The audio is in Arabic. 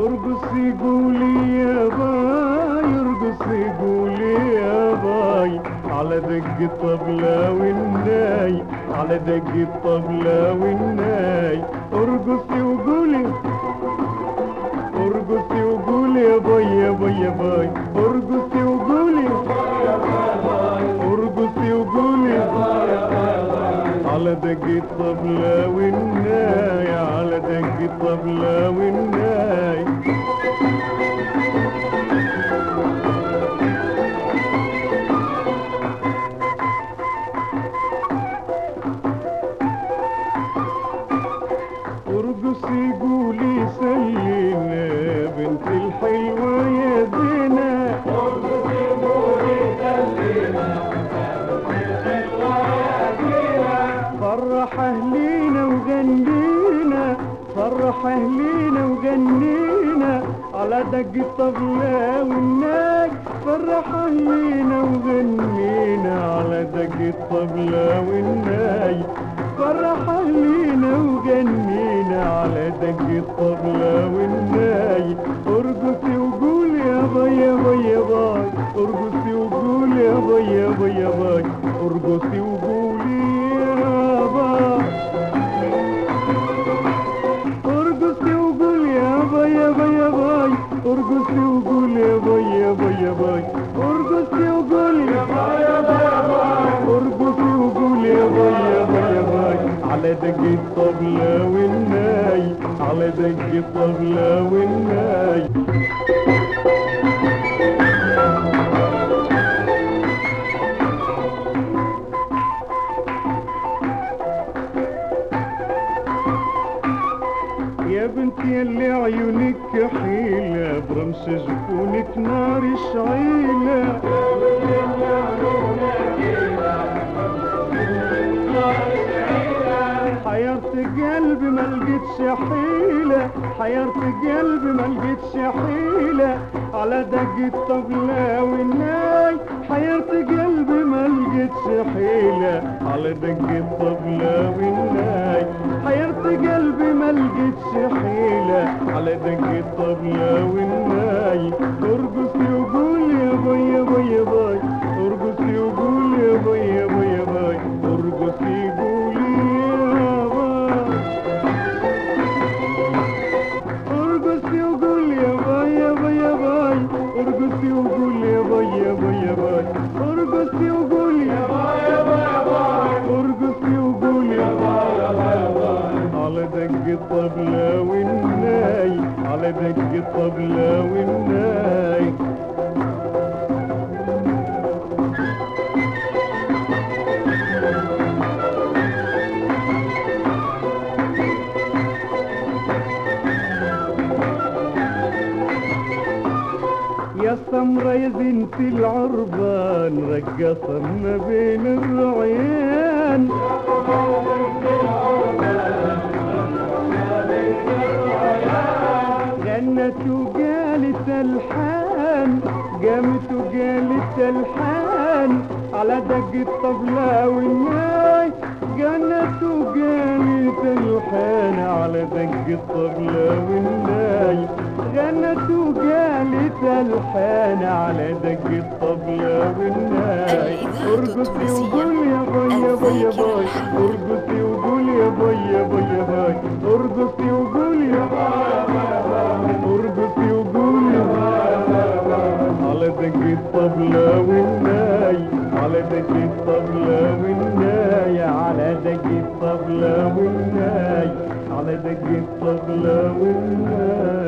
باي ارقصي قولي يا باي ارقصي قولي يا باي على دق الطبلة والناي على دق الطبلة والناي ارقصي وقولي ارقصي وقولي يا باي يا باي يا باي ارقصي وقولي ارقصي وقولي على دق الطبلة والناي على دق الطبلة والناي. ارقصي قولي سلينا بنت الحلوة يا زينة دق الطبلة والناي فرح اهلينا وغنينا على دق الطبلة والناي فرح اهلينا وغنينا على دق الطبلة والناي ارقصي وقول يا باي يا باي ارقصي وقول يا باي يا باي ارقصي وقولي يا باي. ارقصي وقول يا باي يا باي. ارقصي وقول يا باي يا باي يا باي ارقصي وقول يا باي يا باي يا باي ارقصي وقول يا باي يا باي يا باي على دق الطبلة والناي على دق الطبلة والناي يا بنتي اللي عيونك كحيلة برمش جفونك نار الشعيلة حيرت قلبي ما لقيتش حيلة حيرت قلبي ما لقيتش حيلة. على دق الطبلة والناي حيرت قلبي ما لقيتش حيلة. على دق الطبلة والناي على دق الطبلة والناي ارقصي وقول يا باي يا باي يا باي ارقصي وقول يا باي يا باي يا باي ارقصي قولي يا باي ارقصي وقول يا باي يا باي يا باي ارقصي وقول يا باي يا باي يا باي ارقصي وقول يا باي يا باي يا باي ارقصي وقول يا باي يا باي يا باي على دق الطبلة دق الطبلة والناي يا سمرة يا زينة العربان رقصة ما بين الرعيان. غنت وقالت الحان قامت وقالت الحان. على دق الطبلة والناي غنت وقالت الحان. على دق الطبلة والناي غنت وقالت الحان. على دق الطبلة والناي أرقصي وقول يا باي يا باي يا باي تجيب طبلة والناس